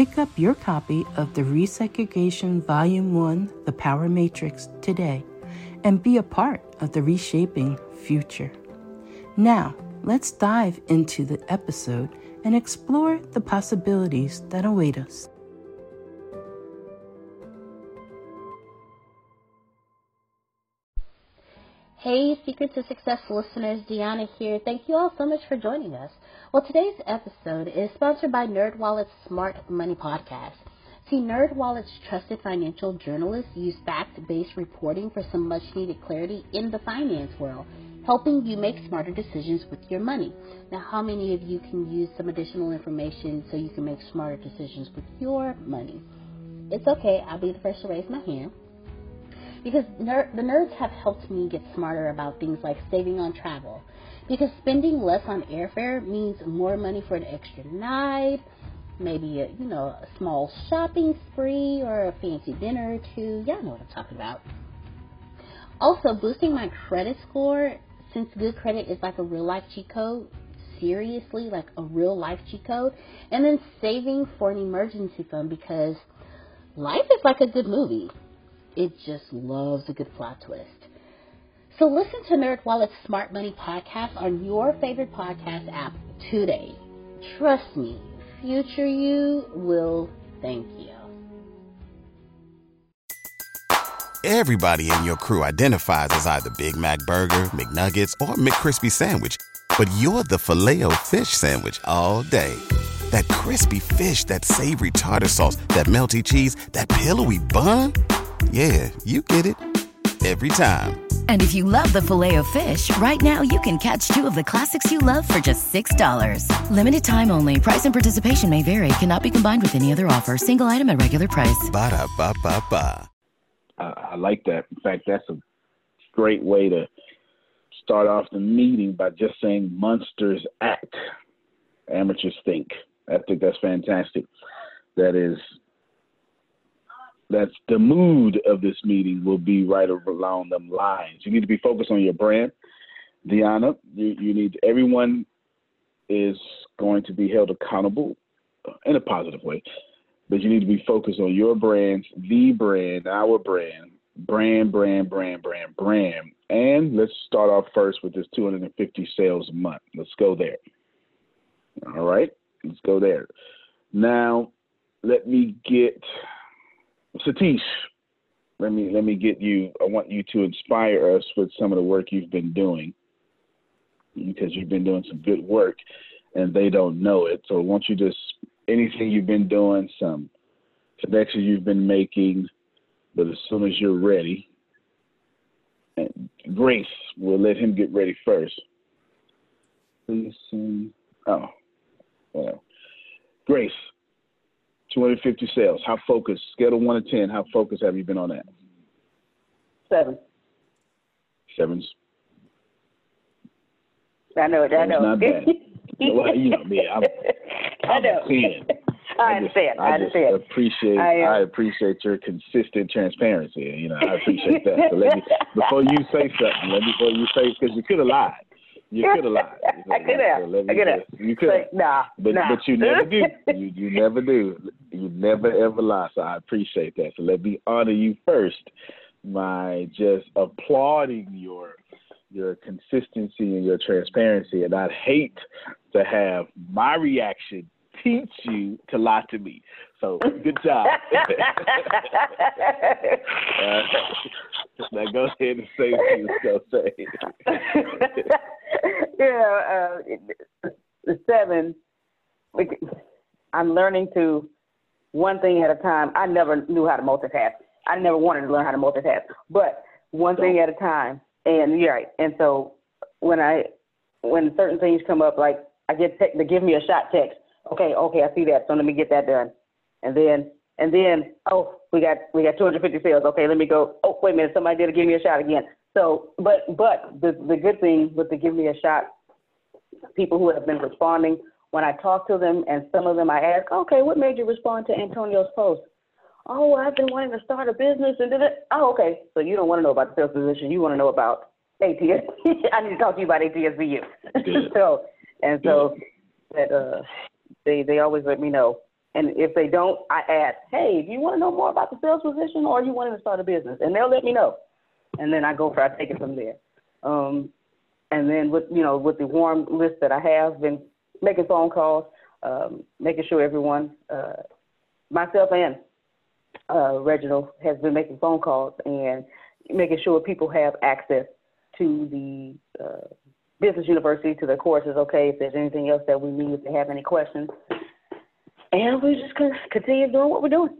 Pick up your copy of the Resegregation Volume 1 The Power Matrix today and be a part of the reshaping future. Now, let's dive into the episode and explore the possibilities that await us. Hey, Secrets of Success listeners, Deanna here. Thank you all so much for joining us. Well, today's episode is sponsored by NerdWallet's Smart Money Podcast. See, NerdWallet's trusted financial journalists use fact-based reporting for some much-needed clarity in the finance world, helping you make smarter decisions with your money. Now, how many of you can use some additional information so you can make smarter decisions with your money? It's okay. I'll be the first to raise my hand because ner- the nerds have helped me get smarter about things like saving on travel. Because spending less on airfare means more money for an extra night, maybe a you know a small shopping spree or a fancy dinner or two. Y'all know what I'm talking about. Also, boosting my credit score since good credit is like a real life cheat code. Seriously, like a real life cheat code, and then saving for an emergency fund because life is like a good movie it just loves a good plot twist. So listen to NerdWallet's Smart Money podcast on your favorite podcast app today. Trust me, future you will thank you. Everybody in your crew identifies as either Big Mac Burger, McNuggets, or McCrispy Sandwich, but you're the filet fish Sandwich all day. That crispy fish, that savory tartar sauce, that melty cheese, that pillowy bun. Yeah, you get it every time. And if you love the filet of fish, right now you can catch two of the classics you love for just $6. Limited time only. Price and participation may vary. Cannot be combined with any other offer. Single item at regular price. Ba da ba ba ba. I like that. In fact, that's a great way to start off the meeting by just saying monsters act, amateurs think. I think that's fantastic. That is that's the mood of this meeting will be right along them lines. You need to be focused on your brand, Deanna. You, you need everyone is going to be held accountable in a positive way, but you need to be focused on your brand, the brand, our brand, brand, brand, brand, brand, brand. And let's start off first with this 250 sales a month. Let's go there. All right. Let's go there. Now, let me get Satish. Let me let me get you. I want you to inspire us with some of the work you've been doing because you've been doing some good work, and they don't know it. So I want you just, anything you've been doing, some connections you've been making, but as soon as you're ready, Grace, we'll let him get ready first. Listen. Oh, well. Grace, 250 sales. How focused? Scale of 1 to 10, how focused have you been on that? Seven. Sevens. I know it. I know. Not bad. well, you know me. I'm, I'm I know. 10. I understand. Just, I, I understand. Appreciate. I, I, uh, appreciate your consistent transparency. You know, I appreciate that. So let me before you say something. Let me before you say because you could have lied. You could have lied. You know, I could have. so I could have. You could. But, nah, But nah. but you never do. You you never do. You never ever lie. So I appreciate that. So let me honor you first by just applauding your your consistency and your transparency. And I'd hate to have my reaction teach you to lie to me. So good job. uh, now go ahead and say what you was gonna say. yeah, uh, seven. I'm learning to one thing at a time. I never knew how to multitask. I never wanted to learn how to multitask, but one thing at a time. And you're right. And so when I when certain things come up, like I get te- give me a shot text. Okay, okay, I see that. So let me get that done. And then and then oh, we got we got 250 sales. Okay, let me go. Oh, wait a minute, somebody did give me a shot again. So, but but the the good thing with the give me a shot, people who have been responding when I talk to them, and some of them I ask, okay, what made you respond to Antonio's post? Oh, I've been wanting to start a business and did it. Oh, okay. So you don't want to know about the sales position. You want to know about ATS. I need to talk to you about ATSBU. Good. so and so that uh, they they always let me know. And if they don't, I ask, hey, do you want to know more about the sales position, or you wanting to start a business? And they'll let me know. And then I go for I take it from there. Um, and then with you know with the warm list that I have, been making phone calls, um, making sure everyone, uh, myself and uh, Reginald has been making phone calls and making sure people have access to the uh, business university, to the courses. Okay, if there's anything else that we need, if they have any questions, and we just continue doing what we're doing.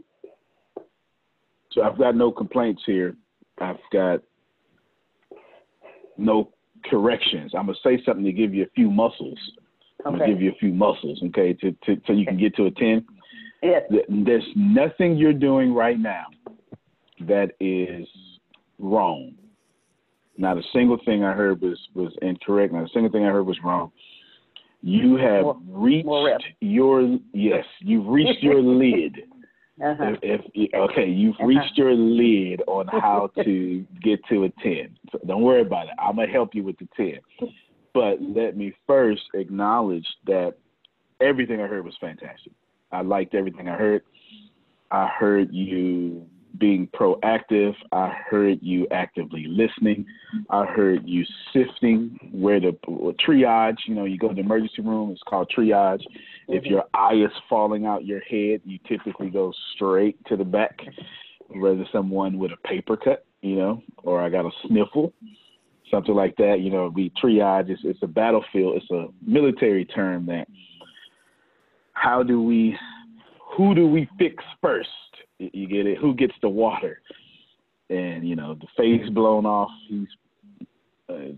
So I've got no complaints here. I've got no corrections. I'm gonna say something to give you a few muscles. I'm gonna Okay. give you a few muscles, okay, to, to so you can get to a ten. Yes. There's nothing you're doing right now that is wrong. Not a single thing I heard was was incorrect. Not a single thing I heard was wrong. You have More- reached more your yes. You've reached your lid. Uh-huh. If, if okay, you've Uh-huh. reached your lid on how to get to a ten. So don't worry about it. I'm gonna help you with the ten. But let me first acknowledge that everything I heard was fantastic. I liked everything I heard. I heard you being proactive. I heard you actively listening. I heard you sifting where the triage, you know, you go to the emergency room, it's called triage. If mm-hmm. your eye is falling out your head, you typically go straight to the back, whether someone with a paper cut, you know, or I got a sniffle, something like that. You know, we triage. It's, it's a battlefield. It's a military term that how do we, who do we fix first? You get it? Who gets the water? And you know, the face blown off. He's uh,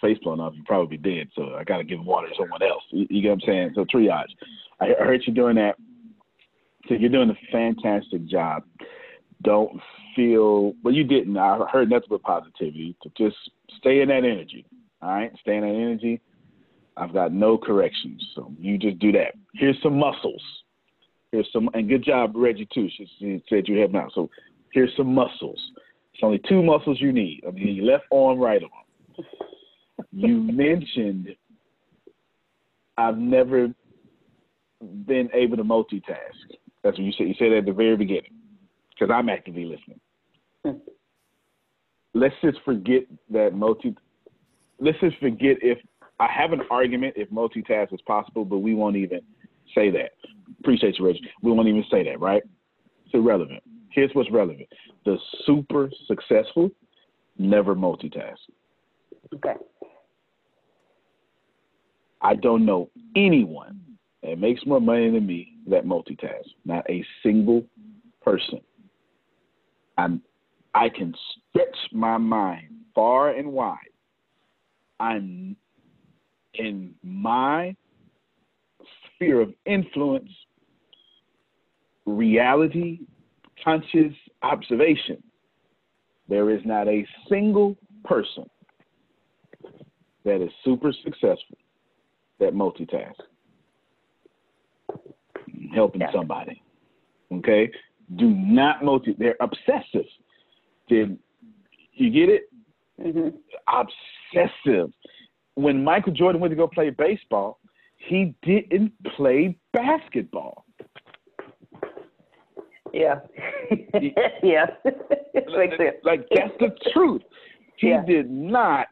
face blown off. He'd probably be dead. So I got to give water to someone else. You, you get what I'm saying? So triage. I heard you doing that. So you're doing a fantastic job. Don't feel, well, you didn't. I heard nothing but positivity. To just stay in that energy. All right, stay in that energy. I've got no corrections, so you just do that. Here's some muscles. Here's some, and good job, Reggie too. She, she said you have now. So here's some muscles. It's only two muscles you need. I mean, left arm, right arm. You mentioned I've never been able to multitask. That's what you said. You said at the very beginning, because I'm actively listening. Let's just forget that multi. Let's just forget if I have an argument if multitask is possible, but we won't even say that. Appreciate you, Reggie. We won't even say that, right? It's irrelevant. Here's what's relevant: the super successful never multitask. Okay. I don't know anyone that makes more money than me that multitask. Not a single person. I'm, I can stretch my mind far and wide. I'm in my sphere of influence, reality, conscious observation. There is not a single person that is super successful that multitasks, helping yeah. somebody. Okay? Do not multi. They're obsessive. Did you get it? Mm-hmm. Obsessive. When Michael Jordan went to go play baseball, he didn't play basketball. Yeah. yeah. like, like that's the truth. He yeah. did not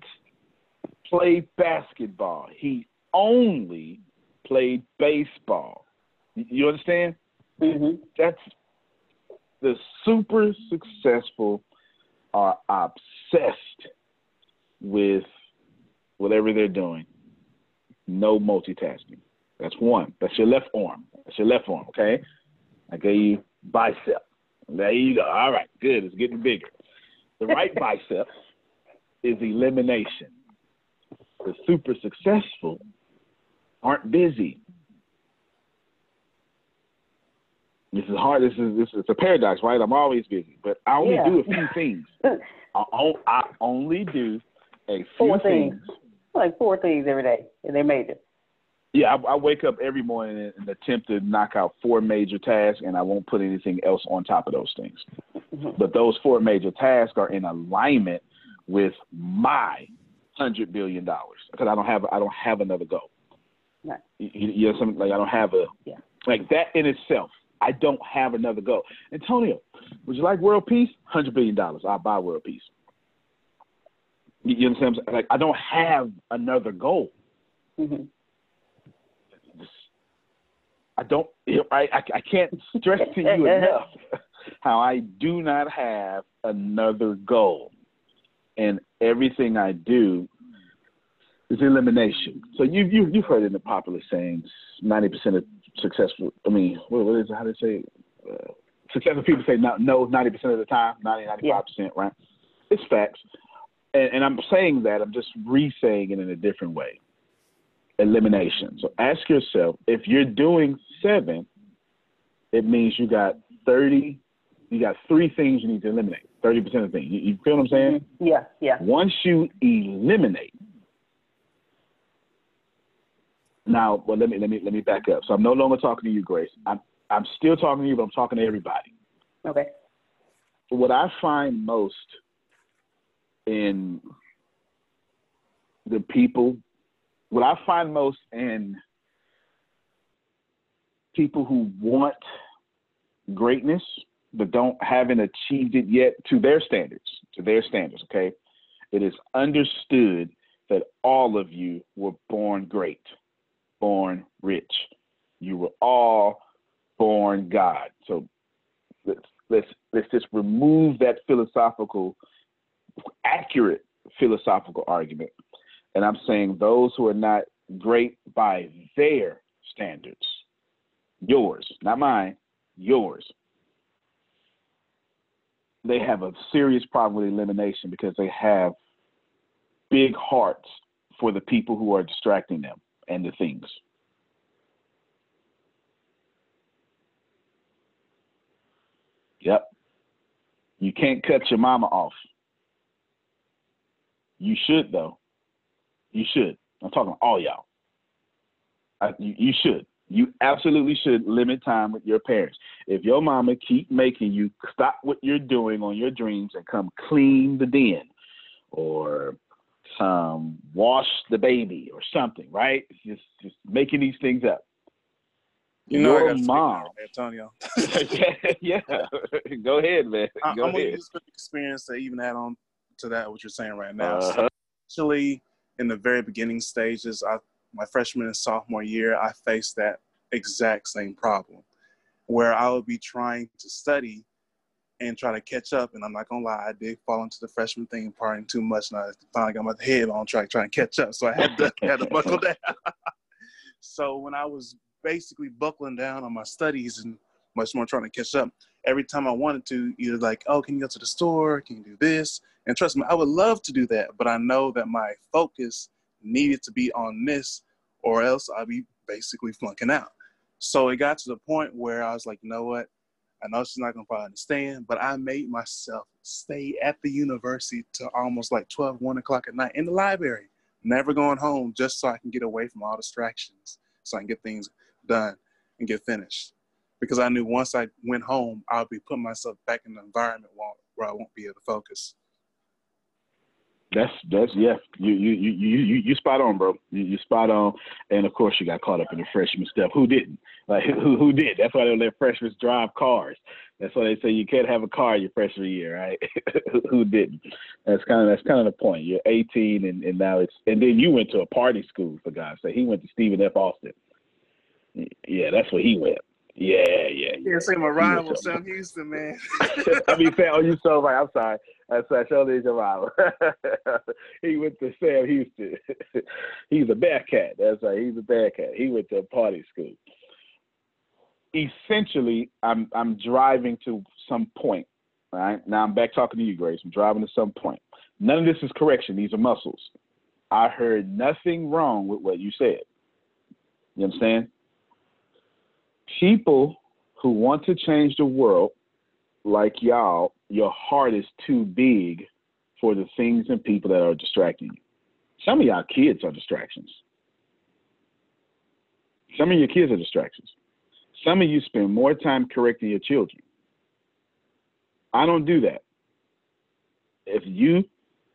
play basketball. He only played baseball. You understand? Mm-hmm. That's the super successful are obsessed with whatever they're doing. No multitasking. That's one. That's your left arm. That's your left arm, okay? I gave you bicep. There you go. All right, good. It's getting bigger. The right bicep is elimination. The super successful aren't busy. This is hard. This is this is a paradox, right? I'm always busy, but I only yeah. do a few things. I, I, only do a few four things. things. Like four things every day, and they made it. Yeah, I, I wake up every morning and attempt to knock out four major tasks, and I won't put anything else on top of those things. Mm-hmm. But those four major tasks are in alignment with my hundred billion dollars because I don't have I don't have another goal. Right. You, you know something like I don't have a yeah. like that in itself. I don't have another goal. Antonio, would you like world peace? Hundred billion dollars. I'll buy world peace. You, understand? Like I don't have another goal. Mm-hmm. I don't. I, I I can't stress to you enough how I do not have another goal, and everything I do is elimination. So you you you've heard in the popular sayings, ninety percent of successful. I mean, what, what is it, how do they say? Uh, successful people say no, no 90% of the time, 90, 95%, yeah. right? It's facts. And, and I'm saying that, I'm just re saying it in a different way. Elimination. So ask yourself if you're doing seven, it means you got 30, you got three things you need to eliminate. 30% of things. You, you feel what I'm saying? Mm-hmm. Yeah, yeah. Once you eliminate, now, well, let me let me let me back up. So I'm no longer talking to you, Grace. I'm I'm still talking to you, but I'm talking to everybody. Okay. What I find most in the people, what I find most in people who want greatness but don't haven't achieved it yet to their standards, to their standards, okay? It is understood that all of you were born great born rich. You were all born God. So let's let's let's just remove that philosophical accurate philosophical argument. And I'm saying those who are not great by their standards, yours, not mine, yours. They have a serious problem with elimination because they have big hearts for the people who are distracting them and the things. Yep. You can't cut your mama off. You should though. You should. I'm talking all y'all. I, you, you should. You absolutely should limit time with your parents. If your mama keep making you stop what you're doing on your dreams and come clean the den, or um, wash the baby or something, right? Just just making these things up. You know, Your mom, Antonio. yeah, yeah. Go ahead, man. I, Go I'm ahead. gonna use the experience to even add on to that what you're saying right now. Uh-huh. So, actually, in the very beginning stages, I my freshman and sophomore year, I faced that exact same problem where I would be trying to study and try to catch up. And I'm not gonna lie, I did fall into the freshman thing, partying too much, and I finally got my head on track trying to catch up. So I had to had to buckle down. so when I was basically buckling down on my studies and much more trying to catch up, every time I wanted to, either like, oh, can you go to the store? Can you do this? And trust me, I would love to do that, but I know that my focus needed to be on this, or else I'd be basically flunking out. So it got to the point where I was like, you know what? I know she's not gonna probably understand, but I made myself stay at the university to almost like 12, 1 o'clock at night in the library, never going home just so I can get away from all distractions, so I can get things done and get finished. Because I knew once I went home, I'll be putting myself back in the environment where I won't be able to focus. That's that's yeah. You you you you you spot on, bro. You, you spot on. And of course, you got caught up in the freshman stuff. Who didn't? Like who who did? That's why they let freshmen drive cars. That's why they say you can't have a car your freshman year, right? who didn't? That's kind of that's kind of the point. You're 18, and, and now it's and then you went to a party school for God's sake. He went to Stephen F. Austin. Yeah, that's where he went. Yeah, yeah. Yeah, say my rival, Sam Houston, man. I mean, Sam, oh, you so right. I'm sorry. That's I showed you your rival. he went to Sam Houston. He's a bad cat. That's right. He's a bad cat. He went to a party school. Essentially, I'm I'm driving to some point. Right now, I'm back talking to you, Grace. I'm driving to some point. None of this is correction. These are muscles. I heard nothing wrong with what you said. You understand? People who want to change the world, like y'all, your heart is too big for the things and people that are distracting you. Some of y'all kids are distractions. Some of your kids are distractions. Some of you spend more time correcting your children. I don't do that. If you,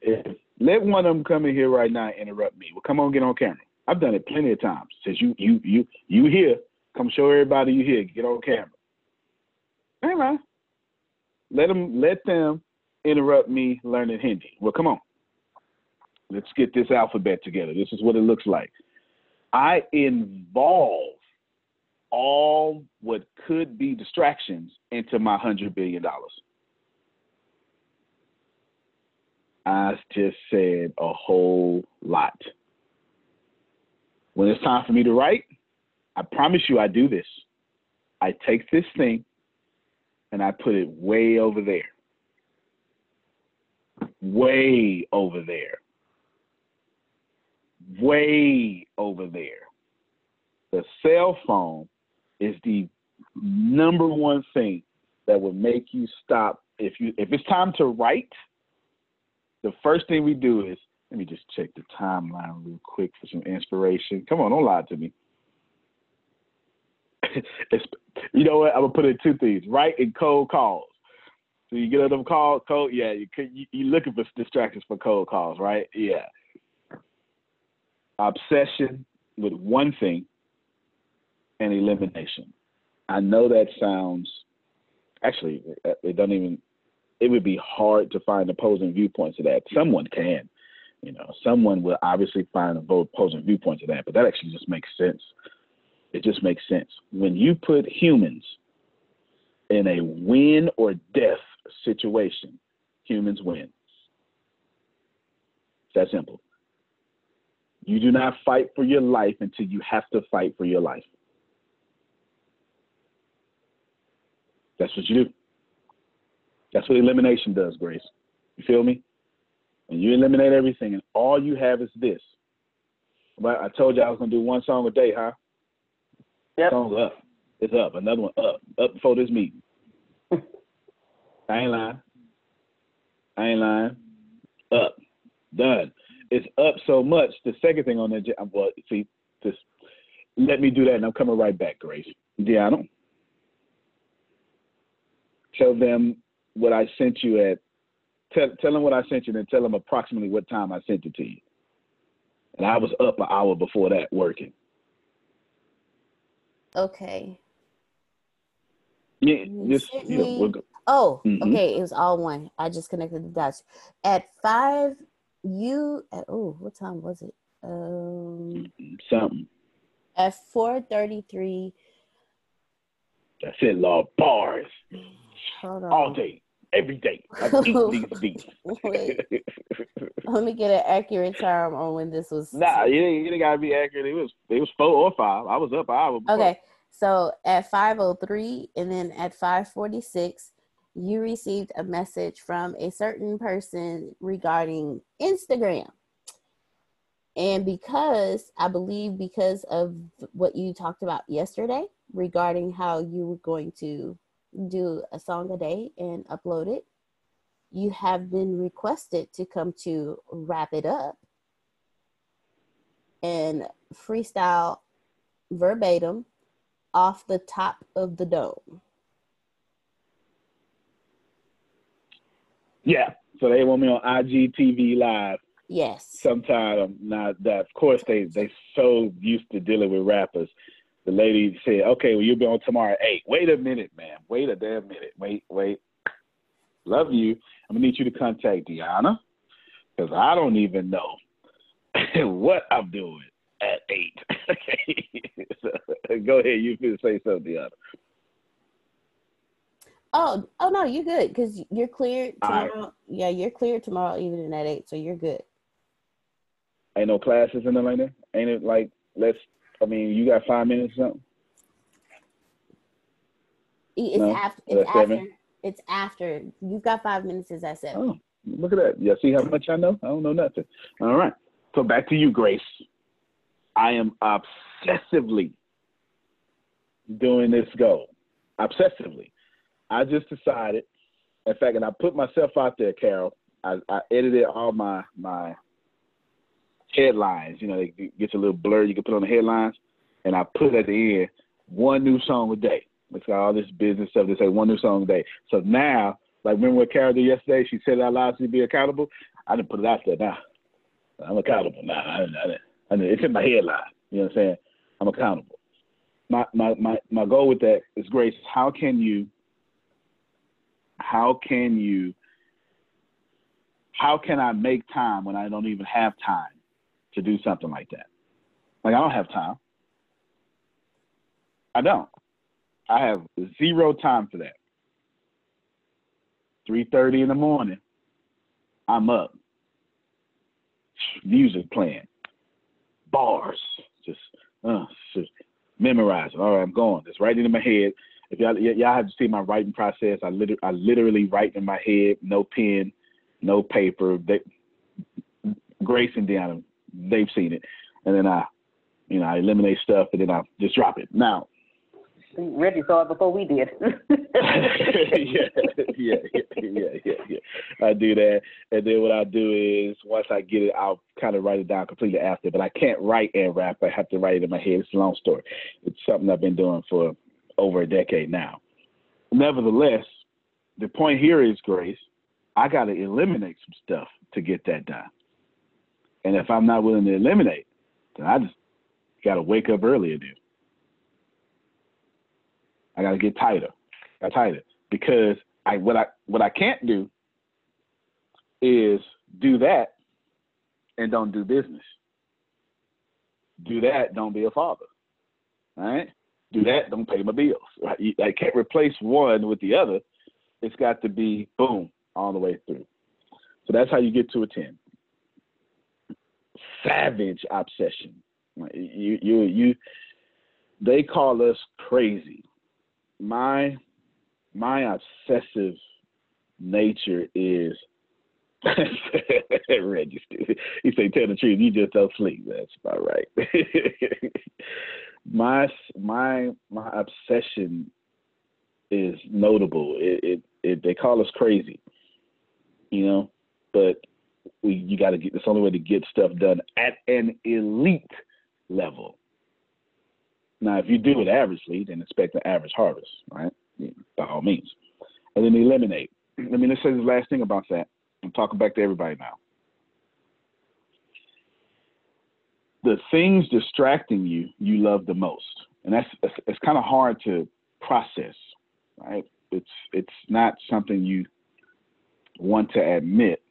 if, let one of them come in here right now and interrupt me. Well, come on, get on camera. I've done it plenty of times. Since you, you, you, you here, Come show everybody you here. Get on camera. Hey man, let them let them interrupt me learning Hindi. Well, come on. Let's get this alphabet together. This is what it looks like. I involve all what could be distractions into my hundred billion dollars. I just said a whole lot. When it's time for me to write, I promise you I do this. I take this thing and I put it way over there. Way over there. Way over there. The cell phone is the number one thing that would make you stop if you if it's time to write the first thing we do is let me just check the timeline real quick for some inspiration come on don't lie to me you know what? I'm gonna put in two things: right and cold calls. So you get them calls, cold. Yeah, you you you looking for distractions for cold calls, right? Yeah. Obsession with one thing and elimination. I know that sounds actually uh, it doesn't even. It would be hard to find opposing viewpoints to that. Someone can, you know, someone will obviously find opposing viewpoints to that, but that actually just makes sense it just makes sense. When you put humans in a win or death situation, humans win. It's that simple. You do not fight for your life until you have to fight for your life. That's what you do. That's what elimination does, Grace. You feel me? When you eliminate everything and all you have is this. But I told you I was gonna do one song a day, huh? Yep. Song's up. It's up. Another one up. Up before this meeting. I ain't lying. I ain't lying. Up. Done. It's up so much. The second thing on that, well, see, just let me do that, and I'm coming right back, Grace. Deanna, tell them what I sent you at. Tell, tell them what I sent you, and tell them approximately what time I sent it to you. And I was up an hour before that working. Okay. Yeah, this, you know, we'll. Oh, mm-hmm. okay. It was all one. I just connected the dots. At five, you at oh, what time was it? Um, something. at 4:33. That's it, Lord. Bars. Hold on. All day, every day. I eat these beats. Let me get an accurate time on when this was. nah, you didn't, you didn't gotta be accurate. It was it was four or five. I was up an hour. Before. Okay, so at 5:03 and then at 5:46, you received a message from a certain person regarding Instagram. And because I believe because of what you talked about yesterday regarding how you were going to do a song a day and upload it, you have been requested to come to wrap it up and freestyle verbatim off the top of the dome. Yeah. So they want me on IGTV live Yes. sometime. not that of course they they so used to dealing with rappers. The lady said, "Okay, well you'll be on tomorrow at 8. Wait a minute, man. Wait a damn minute. Wait, wait. Love you. I'm gonna need you to contact Deanna because I don't even know what I'm doing at eight. okay. so, go ahead. You can say something, Deanna. Oh, oh no, you're good because you're cleared All right. tomorrow. Yeah, you're cleared tomorrow evening at eight, so you're good. Ain't no classes in there like that. Ain't it like let's? I mean, you got five minutes or something. It's No, after. It's seven? after. It's after. You've got five minutes. Is at seven. Oh, look at that. Yeah, see how much I know? I don't know nothing. All right. So back to you, Grace. I am obsessively doing this goal. Obsessively. I just decided, in fact, and I put myself out there, Carol. I, I edited all my my headlines. You know, it gets a little blurred. You can put on the headlines, and I put at the end one new song a day. It's got all this business stuff. They say one new song a day. So now, like remember what Carol did yesterday? She said out loud to be accountable. I didn't put it out there now. I'm accountable now. I, didn't- I, didn't- I, didn't- it's in my headline. You know what I'm saying? I'm accountable. My my my my goal with that is Grace. How can you? How can you? How can I make time when I don't even have time to do something like that? Like I don't have time. I don't. I have zero time for that. Three thirty in the morning, I'm up. Music playing, bars, just uh, just memorizing. All right, I'm going. It's right into my head. If y'all y- y'all have to see my writing process, I literally I literally write in my head, no pen, no paper. They, Grace and Deanna, they've seen it, and then I, you know, I eliminate stuff and then I just drop it. Now, Reggie saw it before we did. yeah, yeah, yeah, yeah, yeah. I do that, and then what I do is once I get it, I'll kind of write it down completely after. But I can't write and rap. I have to write it in my head. It's a long story. It's something I've been doing for over a decade now. Nevertheless, the point here is, Grace, I got to eliminate some stuff to get that done. And if I'm not willing to eliminate, then I just got to wake up earlier. Dude. I got to get tighter, got tighter because I what I what I can't do is do that and don't do business. Do that, don't be a father. All right? Do that, don't pay my bills. Right? I can't replace one with the other. It's got to be boom all the way through. So that's how you get to a 10. Savage obsession. You you you they call us crazy. My my obsessive nature is Reggie stupid. He say tell the truth, you just don't sleep. That's about right. my my my obsession is notable. It, it it they call us crazy, you know, but we you got to get. The only way to get stuff done at an elite level. Now, if you do it averagely, then expect an average harvest, right? By all means, and then eliminate. Let me let's say the last thing about that. I'm talking back to everybody now. The things distracting you, you love the most, and that's it's, it's kind of hard to process, right? It's it's not something you want to admit,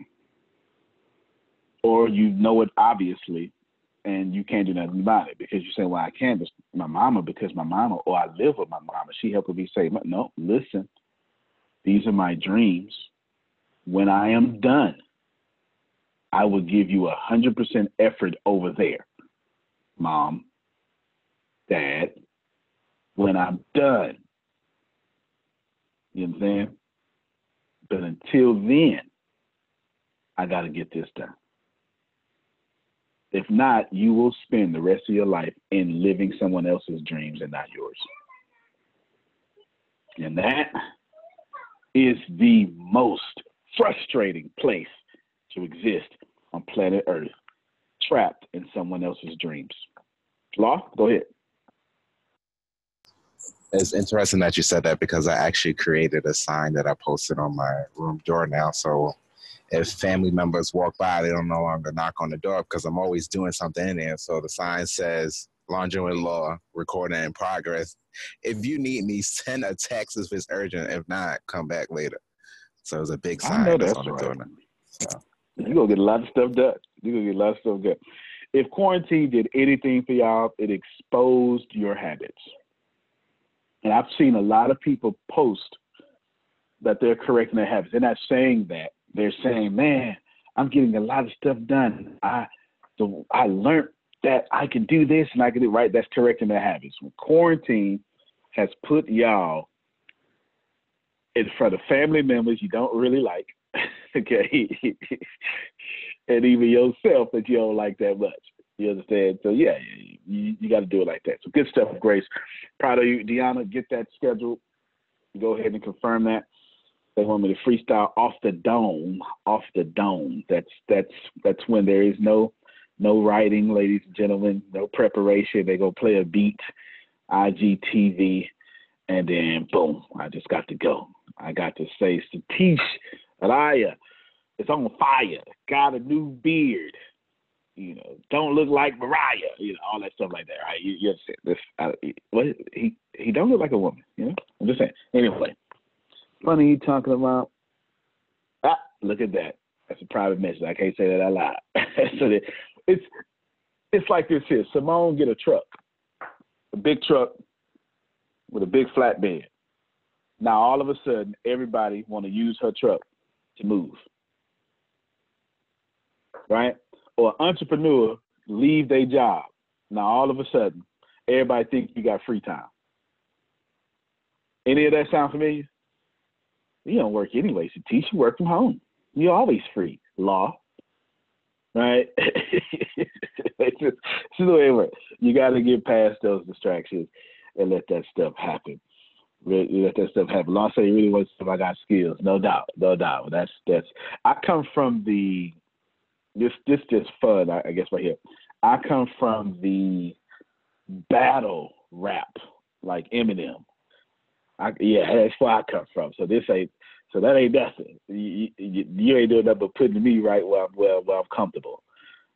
or you know it obviously, and you can't do nothing about it because you say, "Well, I can't." It's my mama because my mama, or I live with my mama. She helped me say, "No, listen. These are my dreams. When I am done, I will give you a hundred percent effort over there, mom, dad. When I'm done, you know what I'm saying? But until then, I got to get this done. If not, you will spend the rest of your life in living someone else's dreams and not yours. And that is the most frustrating place to exist on planet Earth, trapped in someone else's dreams. Law, go ahead. It's interesting that you said that because I actually created a sign that I posted on my room door now. So if family members walk by, they don't no longer knock on the door because I'm always doing something in there. So the sign says laundry with law, recording in progress. If you need me, send a text if it's urgent. If not, come back later. So it's a big sign I know that's that's on the right. door. So, You're gonna get a lot of stuff done. You're gonna get a lot of stuff done. If quarantine did anything for y'all, it exposed your habits. And I've seen a lot of people post that they're correcting their habits. They're not saying that. They're saying, "Man, I'm getting a lot of stuff done. I, the, I learned that I can do this and I can do it right." That's correcting their habits. When quarantine has put y'all in front of family members you don't really like, okay, and even yourself that you don't like that much. You understand? So yeah, you, you got to do it like that. So good stuff, Grace. Proud of you, Deanna. Get that scheduled. Go ahead and confirm that. They want me to freestyle off the dome, off the dome. That's that's that's when there is no no writing, ladies and gentlemen, no preparation. They go play a beat, IGTV, and then boom, I just got to go. I got to say, Satish Alaya is on fire. Got a new beard. You know, don't look like Mariah. You know, all that stuff like that. Right? You, you understand this? I, what he he don't look like a woman. You know, I'm just saying. Anyway, funny you talking about. Ah, look at that. That's a private message. I can't say that out loud. so that, it's it's like this here. Simone get a truck, a big truck with a big flatbed. Now all of a sudden, everybody want to use her truck to move, right? Or entrepreneur leave their job. Now all of a sudden, everybody think you got free time. Any of that sound familiar? You don't work anyways. so teach you work from home. You're always free. Law, right? it's just, it's the way it works. You got to get past those distractions and let that stuff happen. Let that stuff happen. Law say you really want stuff. I got skills, no doubt, no doubt. That's that's. I come from the this this just fun. I, I guess right here. I come from the battle rap like Eminem. I, yeah, that's where I come from. So this ain't so that ain't nothing. You, you, you ain't doing nothing but putting me right where I'm where, where I'm comfortable.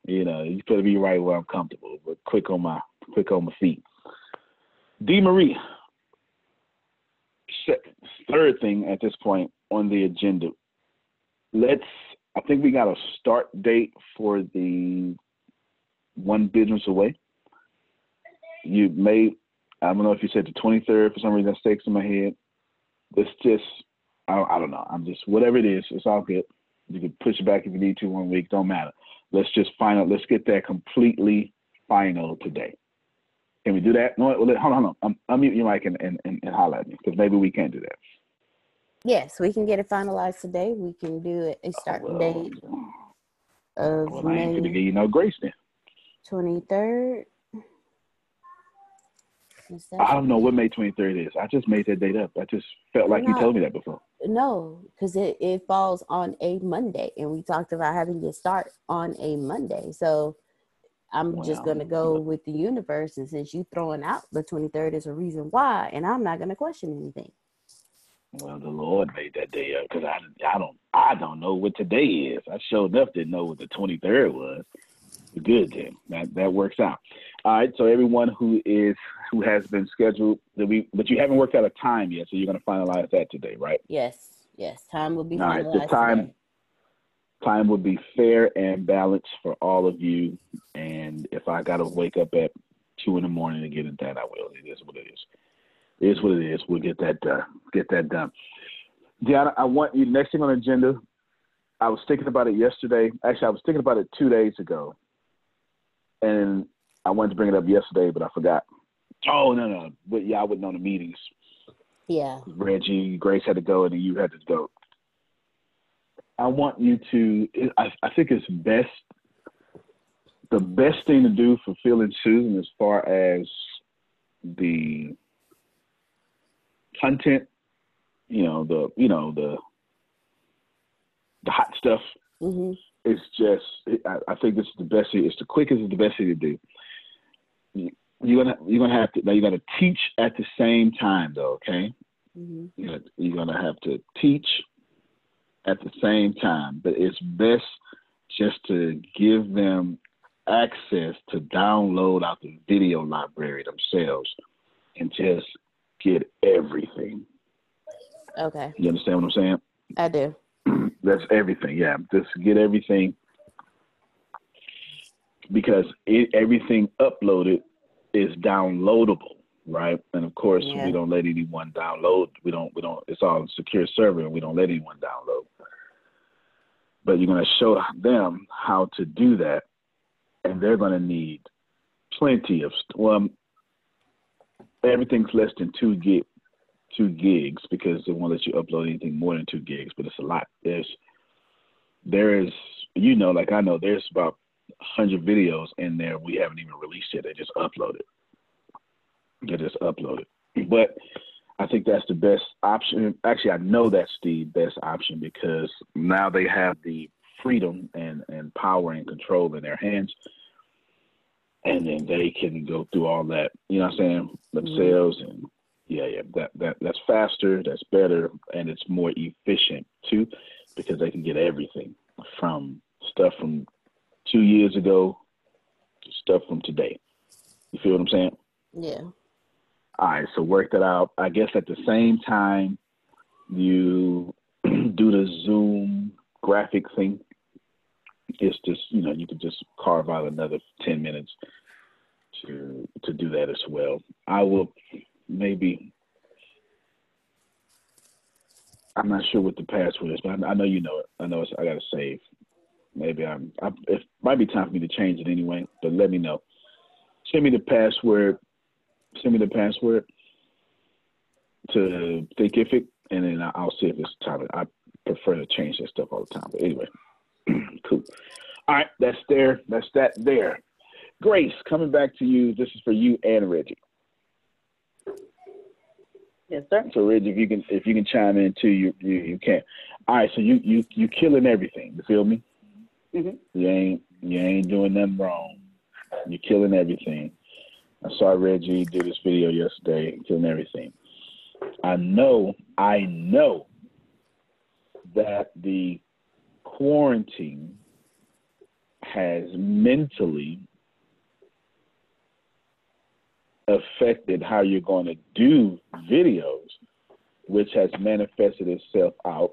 You know, you putting me right where I'm comfortable, but quick on my quick on my feet. D Marie. Third thing at this point on the agenda. Let's. I think we got a start date for the one business away. You may. I don't know if you said the 23rd for some reason that sticks in my head. Let's just. I, I don't know. I'm just whatever it is. It's all good. You can push it back if you need to one week. Don't matter. Let's just find out. Let's get that completely final today. Can we do that? No, hold on, hold on. I'm, unmute your mic and, and, and, and holler at me because maybe we can't do that. Yes, we can get it finalized today. We can do it a start well, date of Well, I ain't gonna May give you no grace then. twenty third. I don't know what May 23rd is. I just made that date up. I just felt like you told me that before. No, because it, it falls on a Monday, and we talked about having it start on a Monday. So I'm just gonna go with the universe, and since you throwing out the 23rd is a reason why, and I'm not gonna question anything. Well, the Lord made that day up because I, I don't I don't know what today is. I showed enough didn't know what the 23rd was. Good then. That that works out. All right. So everyone who is who has been scheduled, that we but you haven't worked out a time yet, so you're gonna finalize that today, right? Yes, yes, time will be All right, the time- today. time would be fair and balanced for all of you. And if I got to wake up at two in the morning to get it done, I will. It is what it is. It is what it is. We'll get that done. Get that done. Deanna, I want you next thing on the agenda. I was thinking about it yesterday. Actually, I was thinking about it two days ago, and I wanted to bring it up yesterday, but I forgot. Oh no, no, but yeah, I wouldn't on the meetings. Yeah. Reggie, Grace had to go, and you had to go. I want you to. I, I think it's best. The best thing to do for Phil and Susan, as far as the content, you know, the you know the the hot stuff. Mm-hmm. It's just. I, I think this is the best. It's the quickest. It's the best thing to do. You're gonna you're gonna have to now. You're gonna teach at the same time, though. Okay. Mm-hmm. You're gonna, you're gonna have to teach at the same time, but it's best just to give them access to download out the video library themselves and just get everything. Okay. You understand what I'm saying? I do. That's everything. Yeah, just get everything because it, everything uploaded is downloadable, right? And of course, Yeah. we don't let anyone download. We don't. We don't. It's all secure server, and we don't let anyone download. But you're going to show them how to do that, and they're going to need plenty of. Well, everything's less than two gig, two gigs because they won't let you upload anything more than two gigs. But it's a lot. There's there is you know like I know there's about hundred videos in there we haven't even released yet. They just uploaded. They just uploaded. But I think that's the best option. Actually, I know that's the best option because now they have the freedom and, and power and control in their hands. And then they can go through all that, you know what I'm saying, mm-hmm. themselves. And yeah, yeah, that, that that's faster, that's better, and it's more efficient too because they can get everything from stuff from two years ago to stuff from today. You feel what I'm saying? Yeah. All right, so work that out. I guess at the same time you do the Zoom graphic thing. It's just you know you could just carve out another ten minutes to to do that as well. I will maybe. I'm not sure what the password is, but I, I know you know it. I know it's, I got to save. Maybe I'm. I, it might be time for me to change it anyway, but let me know. Send me the password send me the password to Thinkific, and then I'll see if it's time. I prefer to change that stuff all the time. But anyway, cool. All right, that's there. That's that there. Grace, coming back to you. This is for you and Reggie. Yes, sir. So Reggie, if you can if you can chime in too, you you, you can. All right, so you you you killing everything. You feel me? Mhm. You ain't you ain't doing them wrong. You're killing everything. I saw Reggie do this video yesterday, killing everything. I know, I know that the quarantine has mentally affected how you're going to do videos, which has manifested itself out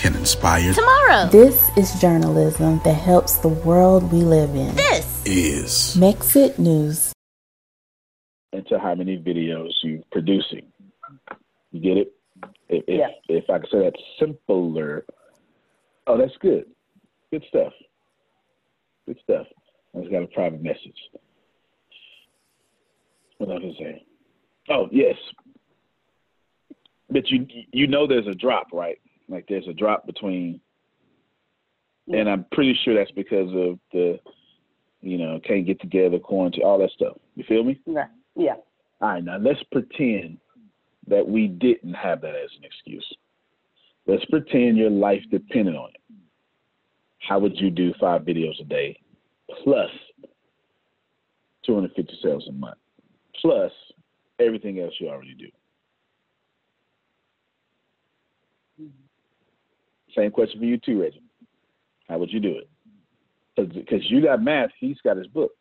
can inspire Tomorrow. This is journalism that helps the world we live in. This. is Mexit News. into how many videos you're producing. You get it? If, if, Yeah. if I could say that simpler, oh, that's good. Good stuff. Good stuff. I just got a private message. What I can say? Oh yes, but you you know there's a drop, right? Like there's a drop between, and I'm pretty sure that's because of the, you know, can't get together, quarantine, all that stuff. You feel me? Right. Yeah. All right, now let's pretend that we didn't have that as an excuse. Let's pretend your life depended on it. How would you do five videos a day plus 250 sales a month plus everything else you already do? Same question for you too, Reggie. How would you do it? Because you got math, he's got his book.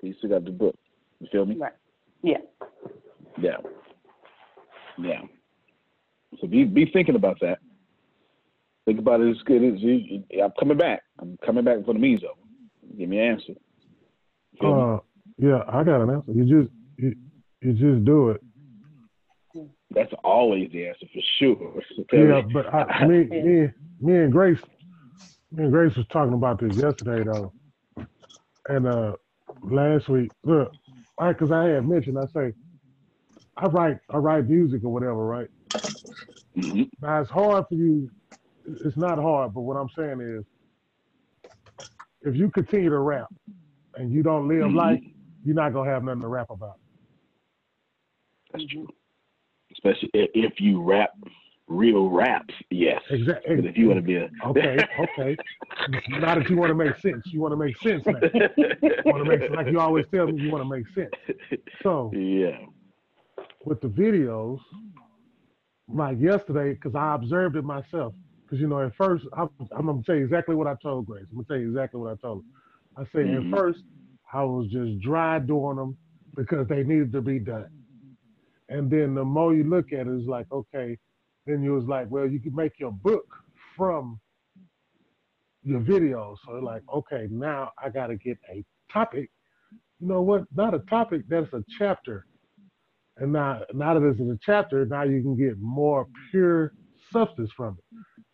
He's still got the book. You feel me? Right. Yeah. Yeah. Yeah. So be be thinking about that. Think about it as good as you. I'm coming back. I'm coming back for the meso. Give me an answer. Uh, yeah, I got an answer. You just you, you just do it. That's always the answer for sure. Yeah, but I, me, me, me and Grace, me and Grace was talking about this yesterday though, and uh, last week. Look, I because I had mentioned, I say, I write, I write music or whatever, right? Mm-hmm. Now it's hard for you. It's not hard, but what I'm saying is, if you continue to rap and you don't live Mhm. life, you're not gonna have nothing to rap about. That's true. Especially if you rap real raps, yes. Exactly. But if you want to be a Okay, okay. not if you want to make sense, you want to make sense now. You want to make like you always tell me, you want to make sense. So yeah. with the videos, like yesterday, because I observed it myself. Because you know, at first, I'm, I'm gonna tell you exactly what I told Grace. I'm gonna tell you exactly what I told her. I said Mhm. at first, I was just dry doing them because they needed to be done. And then the more you look at it, it's like, okay, then you was like, well, you can make your book from your videos. So like, okay, now I gotta get a topic. You know what? Not a topic, that's a chapter. And now, now that it's in a chapter, now you can get more pure substance from it.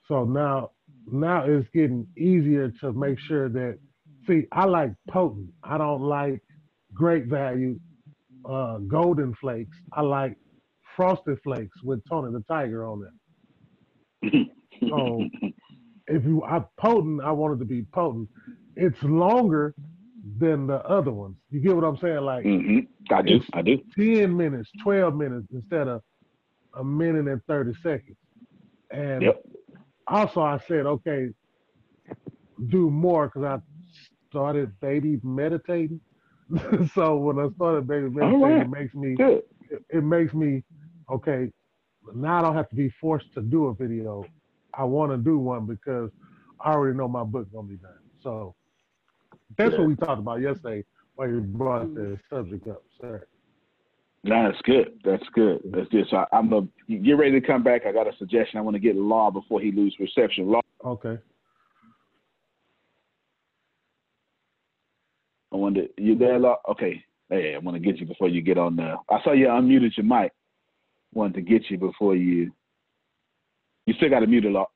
So now, now it's getting easier to make sure that. See, I like potent. I don't like great value, uh, golden flakes. I like frosted flakes with Tony the Tiger on them. So if you I potent, I want it to be potent. It's longer than the other ones. You get what I'm saying? Like hmm I do. I do. 10 minutes, 12 minutes instead of a minute and 30 seconds. And Yep. also I said, okay, do more because I started baby meditating. so when I started baby meditating, right. it makes me Good. it, makes me okay. Now I don't have to be forced to do a video. I want to do one because I already know my book's gonna be done. So that's Yeah. what we talked about yesterday while you brought the subject up, sir. No, that's good. That's good. That's good. So I, I'm a get ready to come back. I got a suggestion. I want to get Law before he loses reception. Law, Okay. I wanted you there, Law. Okay. Hey, I want to get you before you get on the. I saw you unmuted your mic. Wanted to get you before you. You still got to mute it, Law.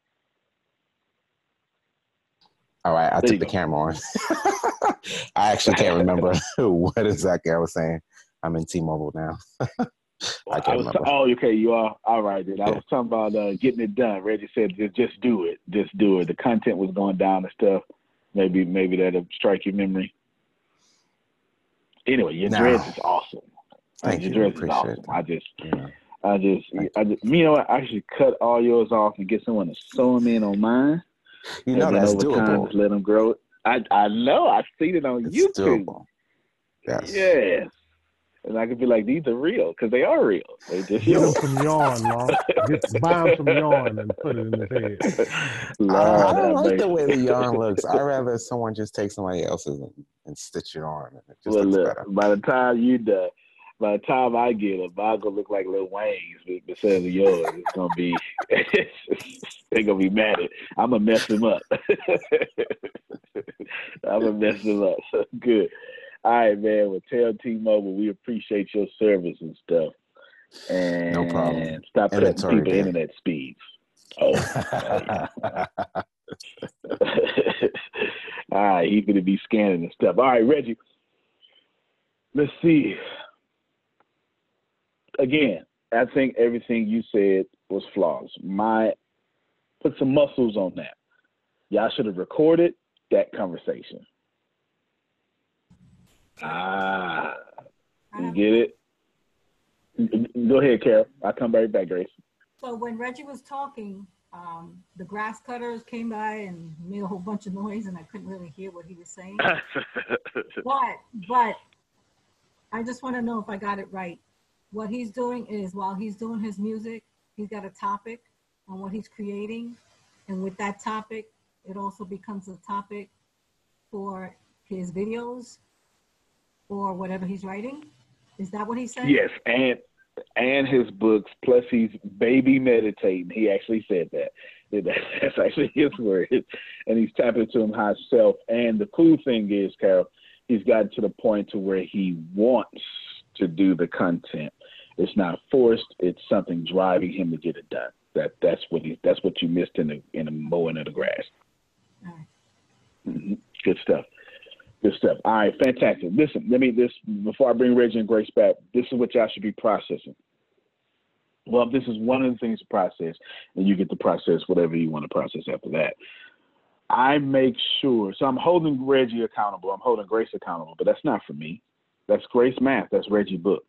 All right, I There took the go. camera on. I actually can't remember what exactly I was saying. I'm in T-Mobile now. I I can't was remember. oh, okay. You are all right. Then I Yeah. was talking about uh, getting it done. Reggie said, just, "Just do it. Just do it." The content was going down and stuff. Maybe, maybe that'll strike your memory. Anyway, your No. dreads is awesome. Thank your you. dreads is awesome. that. I just, Yeah. I just, I just, you know what? I should cut all yours off and get someone to sew them in on mine. You know that's over time, doable. let them grow. I, I know. I've seen it on It's YouTube. doable. Yes. Yes. And I could be like, these are real because they are real. They just Get him yours. some yarn, Law. Get, buy him some yarn and put it in his head. I, Lord I have don't like the way the yarn looks. I'd rather someone just take somebody else's and, and stitch it on. and It just well, looks look, better. by the time you done, by the time I get them, I'm gonna look like Lil Wayne's be- instead of yours. It's gonna be, they're gonna be mad at. I'm gonna mess them up. I'm gonna mess them up. So good. All right, man. Well, tell T-Mobile we appreciate your service and stuff. And No problem. Stop Inventory people there. internet speeds. Oh, All right, he's gonna be scanning and stuff. All right, Reggie. Let's see. again, I think everything you said was flawless. My put some muscles on that. Y'all should have recorded that conversation. Ah, you get it? Go ahead, Carol. I'll come right back, Grace. So when Reggie was talking, um, the grass cutters came by and made a whole bunch of noise, and I couldn't really hear what he was saying. but but I just want to know if I got it right. What he's doing is while he's doing his music, he's got a topic on what he's creating, and with that topic, it also becomes a topic for his videos or whatever he's writing. Is that what he's saying? Yes, and and his books. Plus, he's baby meditating. He actually said that. That's actually his word, and he's tapping into himself. And the cool thing is, Carol, he's gotten to the point to where he wants to do the content. It's not forced. It's something driving him to get it done. That that's what he that's what you missed in the in the mowing of the grass. Mm-hmm. Good stuff. Good stuff. All right, fantastic. Listen, let me this before I bring Reggie and Grace back. This is what y'all should be processing. Well, this is one of the things to process, and you get to process whatever you want to process after that. I make sure, so I'm holding Reggie accountable. I'm holding Grace accountable, but that's not for me. That's Grace Math. That's Reggie Book.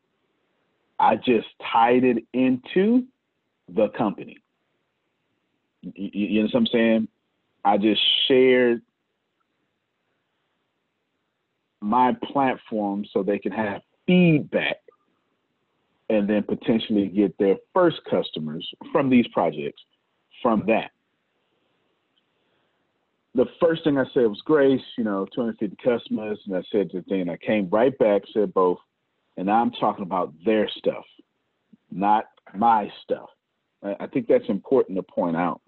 I just tied it into the company. You, you know what I'm saying? I just shared my platform so they can have feedback and then potentially get their first customers from these projects from that. The first thing I said was Grace, you know, 250 customers, and I said the thing. I came right back, said both, and I'm talking about their stuff, not my stuff. I think that's important to point out.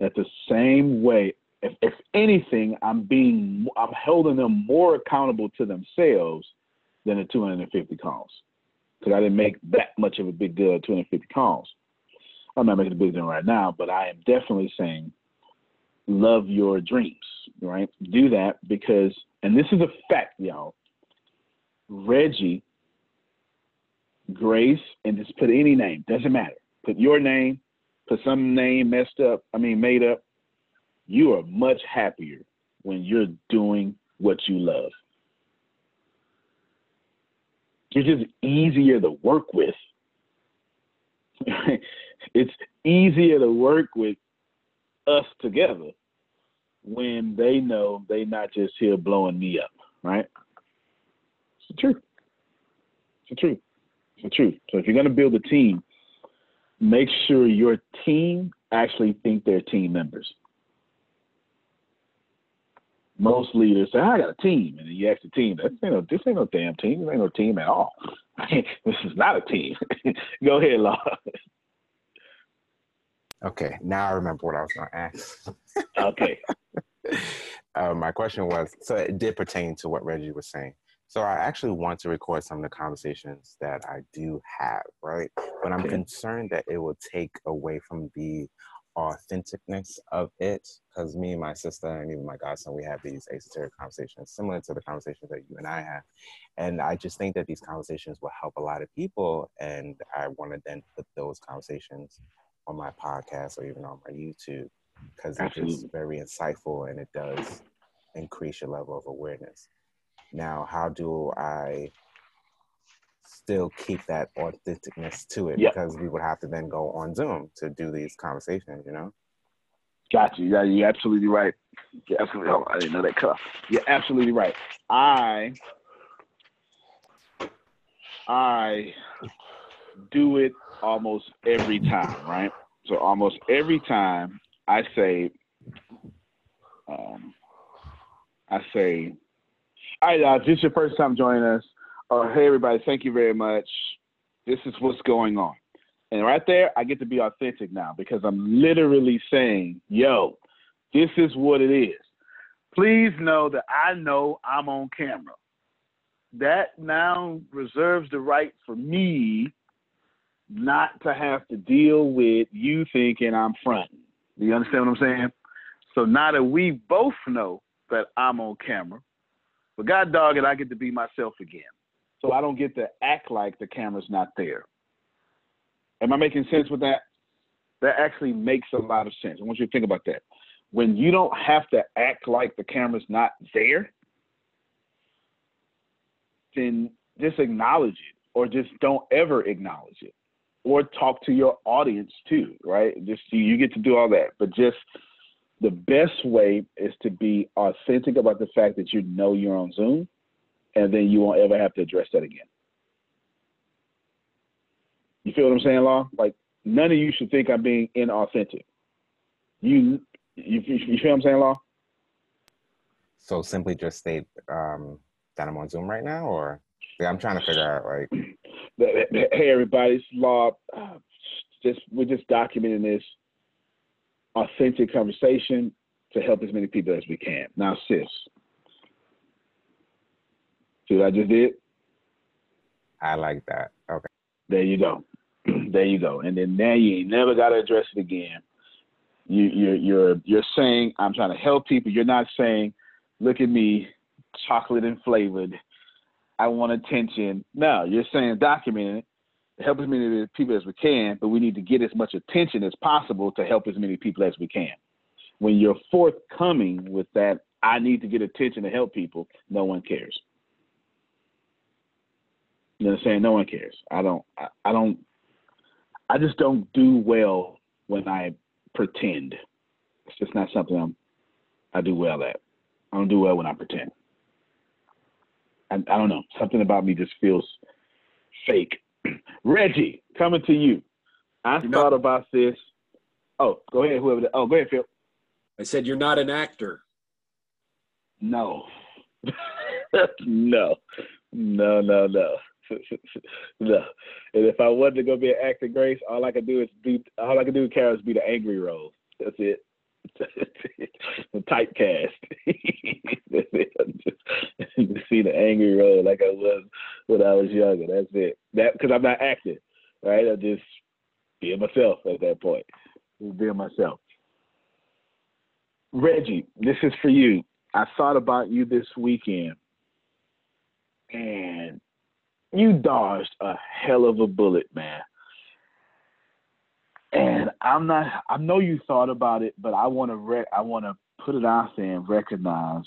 That the same way if, if anything, I'm being I'm holding them more accountable to themselves than the 250 calls because I didn't make that much of a big deal of 250 calls. I'm not making a big deal right now, but I am definitely saying love your dreams, right? Do that because, and this is a fact, y'all. Reggie, Grace, and just put any name, doesn't matter. Put your name, put some name messed up, I mean, made up, you are much happier when you're doing what you love. You're just easier to work with. it's easier to work with us together when they know they're not just here blowing me up, right? It's the truth. It's the truth. It's the truth. So if you're gonna build a team, make sure your team actually think they're team members most leaders say, I got a team. And then you ask the team, this ain't no, this ain't no damn team. This ain't no team at all. this is not a team. Go ahead, Law. Okay, now I remember what I was going to ask. okay. uh, my question was so it did pertain to what Reggie was saying. So I actually want to record some of the conversations that I do have, right? But I'm okay. concerned that it will take away from the authenticness of it because me and my sister and even my godson we have these esoteric conversations similar to the conversations that you and i have. And i just think that these conversations will help a lot of people and i want to then put those conversations on my podcast or even on my youtube because it's just very insightful and it does increase your level of awareness. Now how do i still keep that authenticness to it yep. because we would have to then go on Zoom to do these conversations, you know? Got you. Yeah, you're absolutely right. You're absolutely. Oh, I didn't know that cut. You're absolutely right. I I do it almost every time, right? So almost every time I say, um, I say, all right, uh, this is your first time joining us. Uh, hey, everybody, thank you very much. This is what's going on. And right there, I get to be authentic now because I'm literally saying, yo, this is what it is. Please know that I know I'm on camera. That now reserves the right for me not to have to deal with you thinking I'm fronting. Do you understand what I'm saying? So now that we both know that I'm on camera, but God dog it, I get to be myself again. So I don't get to act like the camera's not there. Am I making sense with that? That actually makes a lot of sense. I want you to think about that. When you don't have to act like the camera's not there, then just acknowledge it or just don't ever acknowledge it or talk to your audience too, right? Just you get to do all that, but just the best way is to be authentic about the fact that you know you're on Zoom, and then you won't ever have to address that again. You feel what I'm saying, Law? Like none of you should think I'm being inauthentic. You, you, you feel what I'm saying, Law? So simply just state um, that I'm on Zoom right now, or yeah, I'm trying to figure out like. Hey everybody, it's Law. Uh, just we're just documenting this authentic conversation to help as many people as we can. Now, sis, see what I just did? I like that. Okay. There you go. there you go. And then now you ain't never got to address it again. You, you're you're you're saying I'm trying to help people. You're not saying, look at me, chocolate and flavored. I want attention. No, you're saying document it help as many people as we can, but we need to get as much attention as possible to help as many people as we can. When you're forthcoming with that, I need to get attention to help people, no one cares. You I'm saying? No one cares. I don't, I, I don't, I just don't do well when I pretend. It's just not something I'm, I do well at. I don't do well when I pretend. I, I don't know. Something about me just feels fake Reggie, coming to you. I you're thought not, about this. Oh, go ahead, whoever. oh, go ahead, Phil. I said you're not an actor. No. no. No, no, no. No. And if I wasn't gonna be an actor, Grace, all I could do is be all I could do, Carol, is be the angry role. That's it. typecast. see the angry role like I was when I was younger. That's it. That because I'm not acting, right? I'm just being myself at that point. Just being myself. Reggie, this is for you. I thought about you this weekend, and you dodged a hell of a bullet, man. And I'm not. I know you thought about it, but I want to. Re- I want to put it out there and recognize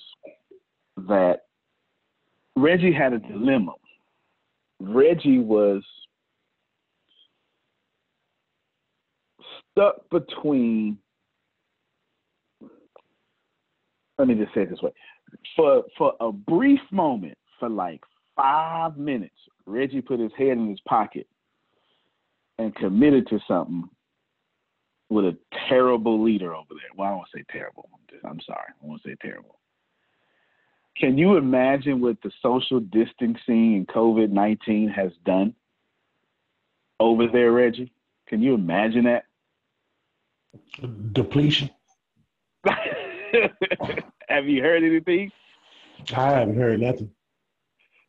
that Reggie had a dilemma. Reggie was stuck between. Let me just say it this way: for for a brief moment, for like five minutes, Reggie put his head in his pocket and committed to something with a terrible leader over there. Well, I don't want to say terrible. I'm sorry. I want to say terrible. Can you imagine what the social distancing and COVID 19 has done over there, Reggie? Can you imagine that? Depletion. Have you heard anything? I haven't heard nothing.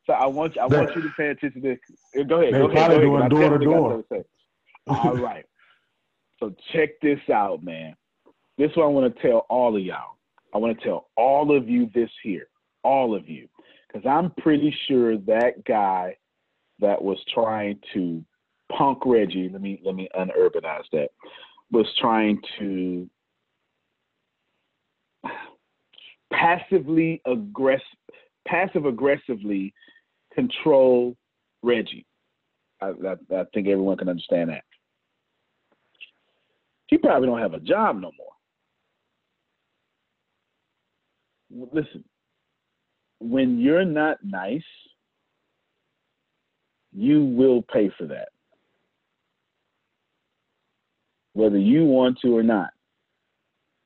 So I want I want you to pay attention to this. Go ahead. They're go probably ahead, doing door to door. All right. So check this out, man. This is what I want to tell all of y'all. I want to tell all of you this here, all of you, because I'm pretty sure that guy that was trying to punk Reggie, let me let me unurbanize that, was trying to passively aggress passive aggressively control Reggie. I, I, I think everyone can understand that. He probably don't have a job no more. Listen, when you're not nice, you will pay for that. Whether you want to or not.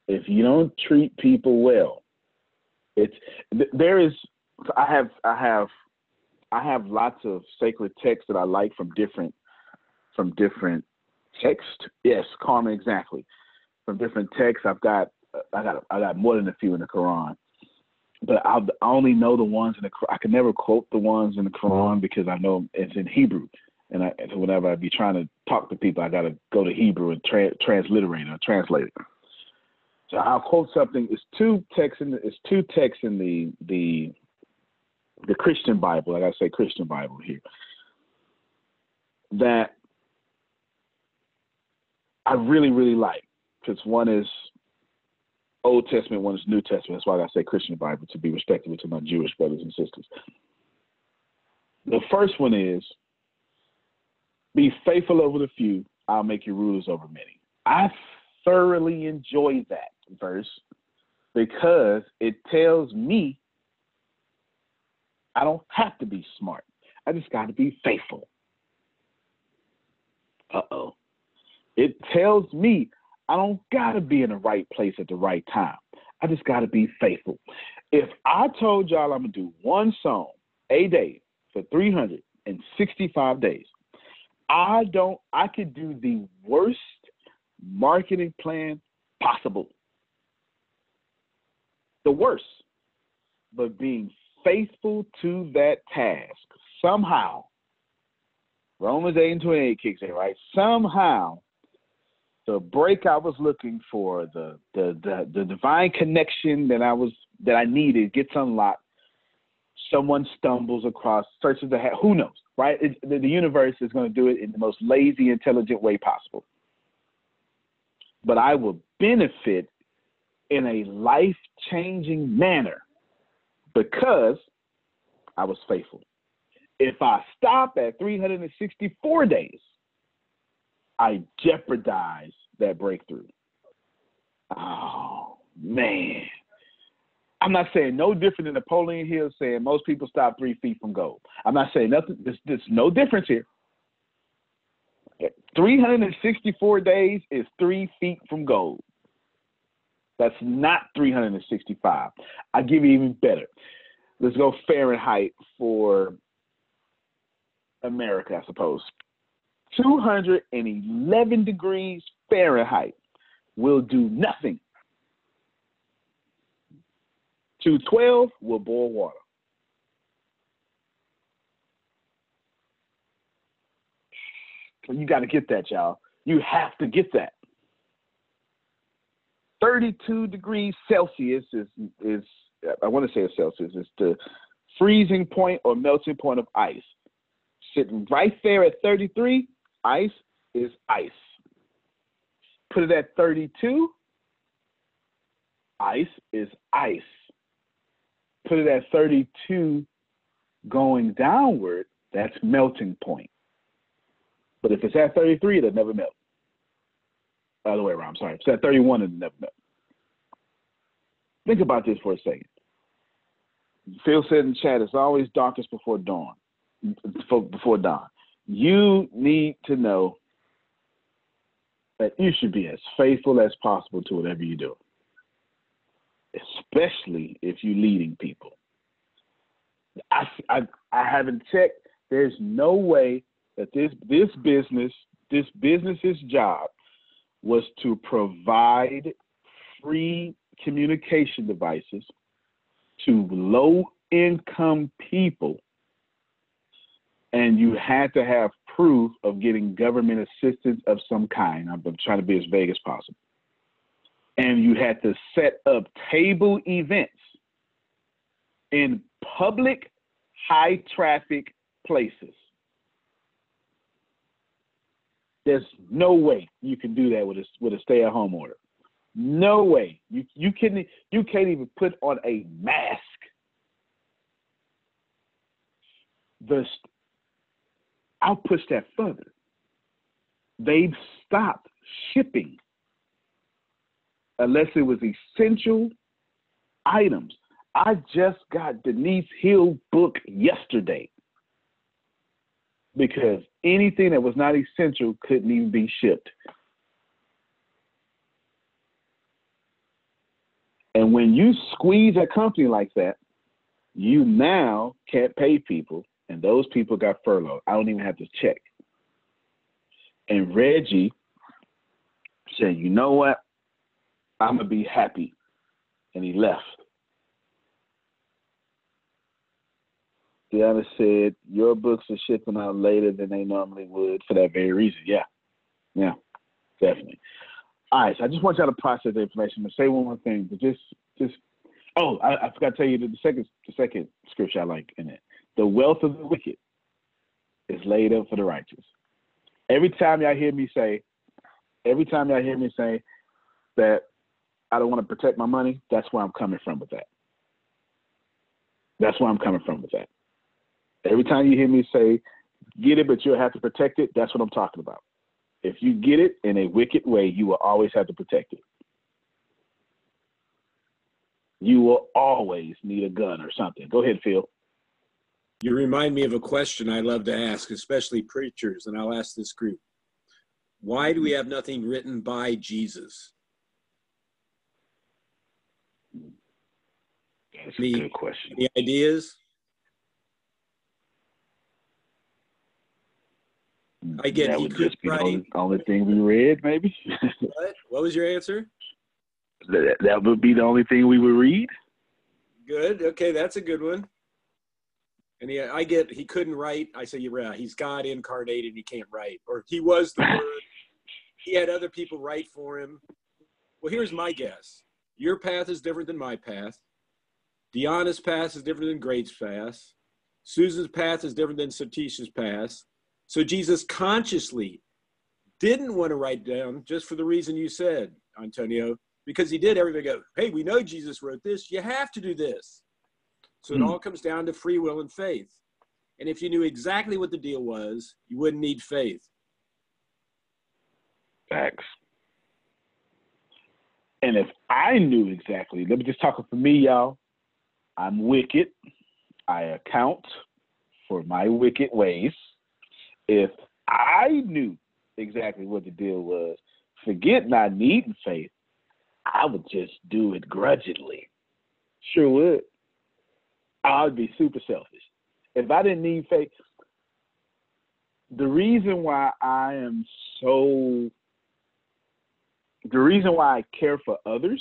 If you don't treat people well, it's there is I have I have I have lots of sacred texts that I like from different from different text. Yes, karma exactly. From different texts, I've got I got I got more than a few in the Quran, but I, only know the ones in the I can never quote the ones in the Quran because I know it's in Hebrew, and I and whenever I be trying to talk to people, I got to go to Hebrew and tra- transliterate or translate it. So I'll quote something. It's two texts in the, it's two texts in the the the Christian Bible, like I say, Christian Bible here, that I really, really like because one is Old Testament, one is New Testament. That's why I say Christian Bible to be respectful to my Jewish brothers and sisters. The first one is be faithful over the few, I'll make you rulers over many. I thoroughly enjoy that verse because it tells me I don't have to be smart. I just got to be faithful. Uh oh. It tells me I don't got to be in the right place at the right time. I just got to be faithful. If I told y'all I'm going to do one song a day for 365 days, I don't, I could do the worst marketing plan possible. The worst. But being faithful to that task, somehow, Romans 8 and 28 kicks in, right? Somehow, the break I was looking for, the, the the the divine connection that I was that I needed gets unlocked. Someone stumbles across, searches the hat. Who knows, right? It, the, the universe is going to do it in the most lazy, intelligent way possible. But I will benefit in a life changing manner because I was faithful. If I stop at 364 days, I jeopardize that breakthrough. Oh, man. I'm not saying no different than Napoleon Hill saying most people stop three feet from gold. I'm not saying nothing. There's, there's no difference here. 364 days is three feet from gold. That's not 365. I give you even better. Let's go Fahrenheit for America, I suppose. 211 degrees Fahrenheit will do nothing. 212 will boil water. You got to get that, y'all. You have to get that. 32 degrees Celsius is is I want to say Celsius is the freezing point or melting point of ice. Sitting right there at 33, ice is ice. Put it at 32, ice is ice. Put it at 32 going downward, that's melting point. But if it's at 33, it'll never melt. Other way around, sorry. At 31, it'll never melt. Think about this for a second. Phil said in chat, it's always darkest before dawn. Before dawn. You need to know that you should be as faithful as possible to whatever you do, especially if you're leading people. I, I, I haven't checked. There's no way that this this business, this business's job, was to provide free communication devices to low income people and you had to have proof of getting government assistance of some kind. I'm trying to be as vague as possible. And you had to set up table events in public, high traffic places. There's no way you can do that with a with a stay at home order. No way. You you can you can't even put on a mask. The I'll push that further. They've stopped shipping unless it was essential items. I just got Denise Hill book yesterday because anything that was not essential couldn't even be shipped. And when you squeeze a company like that, you now can't pay people and those people got furloughed. I don't even have to check. And Reggie said, "You know what? I'm gonna be happy," and he left. Deanna said, "Your books are shipping out later than they normally would for that very reason." Yeah, yeah, definitely. All right, so I just want y'all to process the information. I'm say one more thing, but just, just Oh, I, I forgot to tell you the second the second scripture I like in it. The wealth of the wicked is laid up for the righteous. Every time y'all hear me say, every time y'all hear me say that I don't want to protect my money, that's where I'm coming from with that. That's where I'm coming from with that. Every time you hear me say, get it, but you'll have to protect it, that's what I'm talking about. If you get it in a wicked way, you will always have to protect it. You will always need a gun or something. Go ahead, Phil. You remind me of a question I love to ask, especially preachers, and I'll ask this group. Why do we have nothing written by Jesus? That's any, a good question. Any ideas? I get that he would could just be the only, only thing we read, maybe. What? What was your answer? that, that would be the only thing we would read. Good. Okay, that's a good one. And he, I get he couldn't write. I say, yeah, he's God incarnated. He can't write, or he was the word. He had other people write for him. Well, here's my guess. Your path is different than my path. Deanna's path is different than Grace's path. Susan's path is different than Satisha's path. So Jesus consciously didn't want to write down just for the reason you said, Antonio, because he did everything go, hey, we know Jesus wrote this. You have to do this. So it Hmm. all comes down to free will and faith. And if you knew exactly what the deal was, you wouldn't need faith. Facts. And if I knew exactly, let me just talk for me, y'all. I'm wicked. I account for my wicked ways. If I knew exactly what the deal was, forget not needing faith, I would just do it grudgingly. Sure would. I would be super selfish. If I didn't need faith, the reason why I am so the reason why I care for others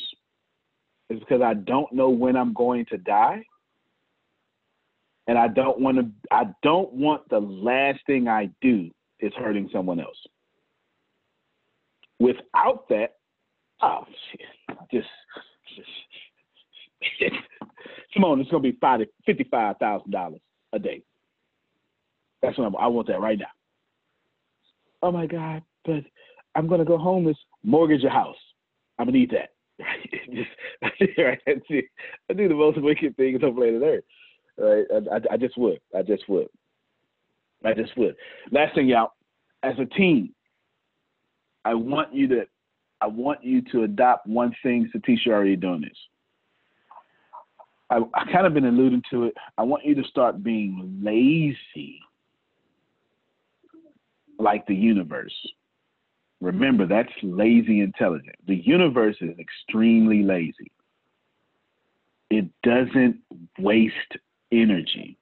is because I don't know when I'm going to die. And I don't want to I don't want the last thing I do is hurting someone else. Without that, oh shit. Just, just come on, it's gonna be five fifty-five thousand dollars a day. That's what I'm, I want that right now. Oh my God, but I'm gonna go homeless, mortgage a house. I'm gonna need that. Right? just, right? I do, I do the most wicked things on planet Earth. Right? I, I, just would. I just would. I just would. Last thing, y'all. As a team, I want you to, I want you to adopt one thing. Satish you're already doing this. I, I kind of been alluding to it. I want you to start being lazy, like the universe. Remember, that's lazy intelligent. The universe is extremely lazy. It doesn't waste energy.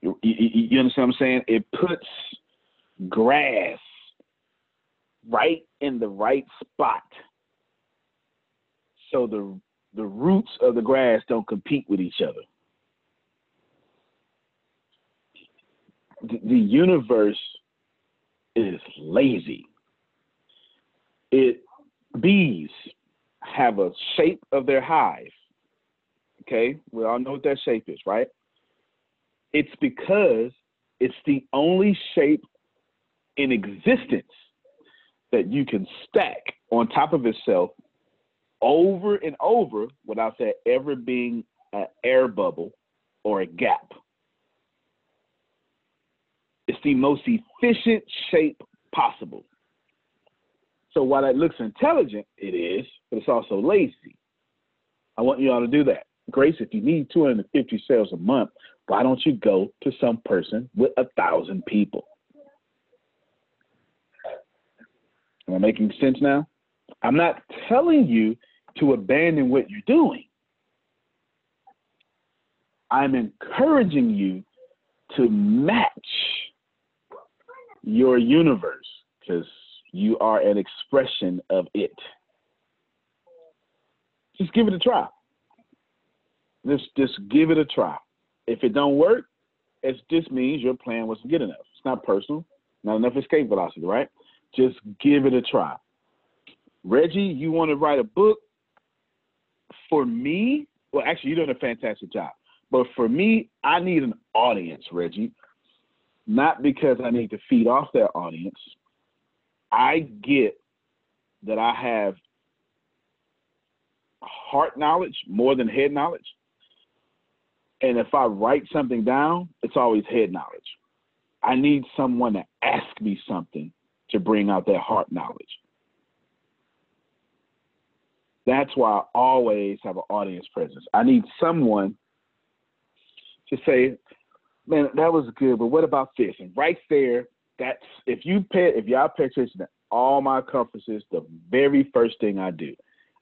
You, you, you understand what I'm saying? It puts grass right in the right spot so the the roots of the grass don't compete with each other. The, the universe is lazy. It bees have a shape of their hive. Okay, we all know what that shape is, right? It's because it's the only shape in existence that you can stack on top of itself over and over without there ever being an air bubble or a gap. It's the most efficient shape possible. So while that looks intelligent, it is, but it's also lazy. I want you all to do that. Grace, if you need 250 sales a month, why don't you go to some person with a thousand people? Am I making sense now? I'm not telling you to abandon what you're doing. I'm encouraging you to match your universe because you are an expression of it. Just give it a try. Just just give it a try. If it don't work, it just means your plan wasn't good enough. It's not personal, not enough escape velocity, right? Just give it a try. Reggie, you want to write a book? for me, well, actually, you're doing a fantastic job. But for me, I need an audience, Reggie. Not because I need to feed off that audience. I get that I have heart knowledge more than head knowledge. And if I write something down, it's always head knowledge. I need someone to ask me something to bring out that heart knowledge. That's why I always have an audience presence. I need someone to say, man, that was good, but what about this? And right there, that's if you pay if y'all pay attention to all my conferences, the very first thing I do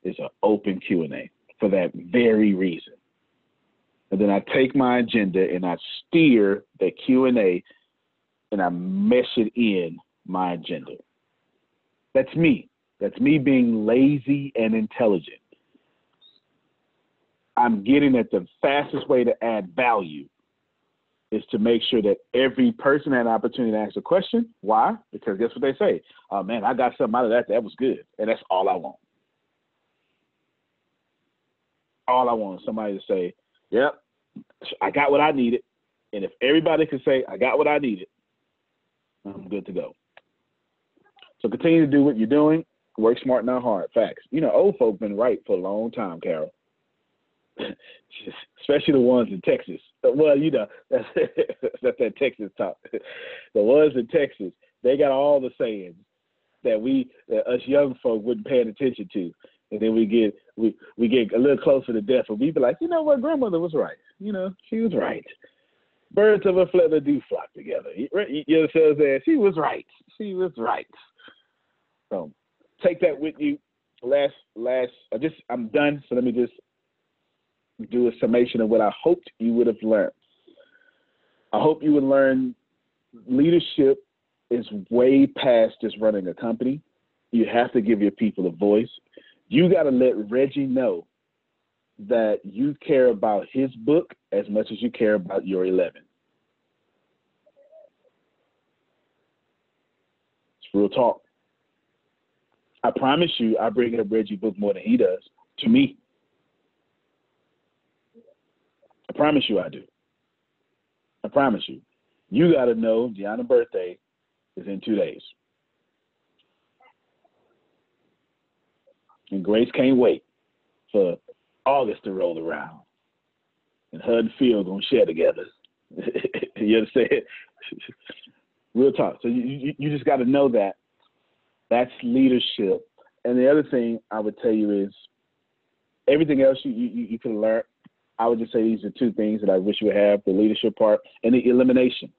is an open Q and A for that very reason. And then I take my agenda and I steer the Q and A and I mesh it in my agenda. That's me. That's me being lazy and intelligent. I'm getting at the fastest way to add value is to make sure that every person had an opportunity to ask a question. Why? Because guess what they say? Oh man, I got something out of that. That was good. And that's all I want. All I want is somebody to say, Yep, I got what I needed. And if everybody can say, I got what I needed, I'm good to go. So continue to do what you're doing. Work smart, not hard. Facts. You know, old folk been right for a long time, Carol. Especially the ones in Texas. Well, you know, that's that's that Texas talk. The ones in Texas, they got all the sayings that we that us young folk wouldn't pay attention to. And then we get we we get a little closer to death and we be like, you know what, grandmother was right. You know, she was right. Birds of a feather do flock together. You know what I'm saying? She was right. She was right. So take that with you. Last, last, I just, I'm done. So let me just do a summation of what I hoped you would have learned. I hope you would learn leadership is way past just running a company. You have to give your people a voice. You got to let Reggie know that you care about his book as much as you care about your 11. It's real talk. I promise you, I bring up Reggie book more than he does to me. I promise you, I do. I promise you. You got to know Deanna's birthday is in two days. And Grace can't wait for August to roll around. And her and Phil gonna share together. you understand? Real talk. So you, you just got to know that that's leadership. And the other thing I would tell you is everything else you, you, you can learn. I would just say these are two things that I wish you would have the leadership part and the elimination.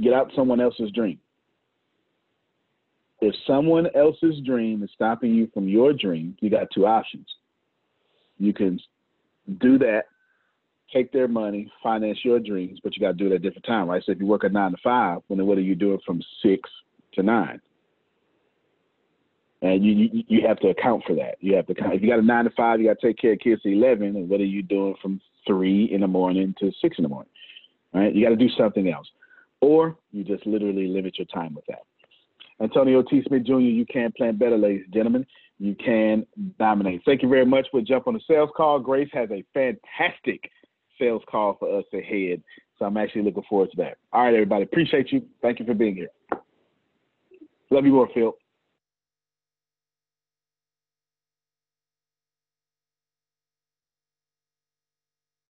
Get out someone else's dream. If someone else's dream is stopping you from your dream, you got two options. You can do that, take their money, finance your dreams, but you got to do it at a different time, right? So if you work a nine to five, then what are you doing from six to nine? and you, you you have to account for that. You have to if you got a nine to five, you got to take care of kids to eleven, and what are you doing from three in the morning to six in the morning? Right? You got to do something else, or you just literally limit your time with that. Antonio T. Smith Jr., you can plan better, ladies and gentlemen. You can dominate. Thank you very much. We'll jump on the sales call. Grace has a fantastic sales call for us ahead. So I'm actually looking forward to that. All right, everybody. Appreciate you. Thank you for being here. Love you more, Phil.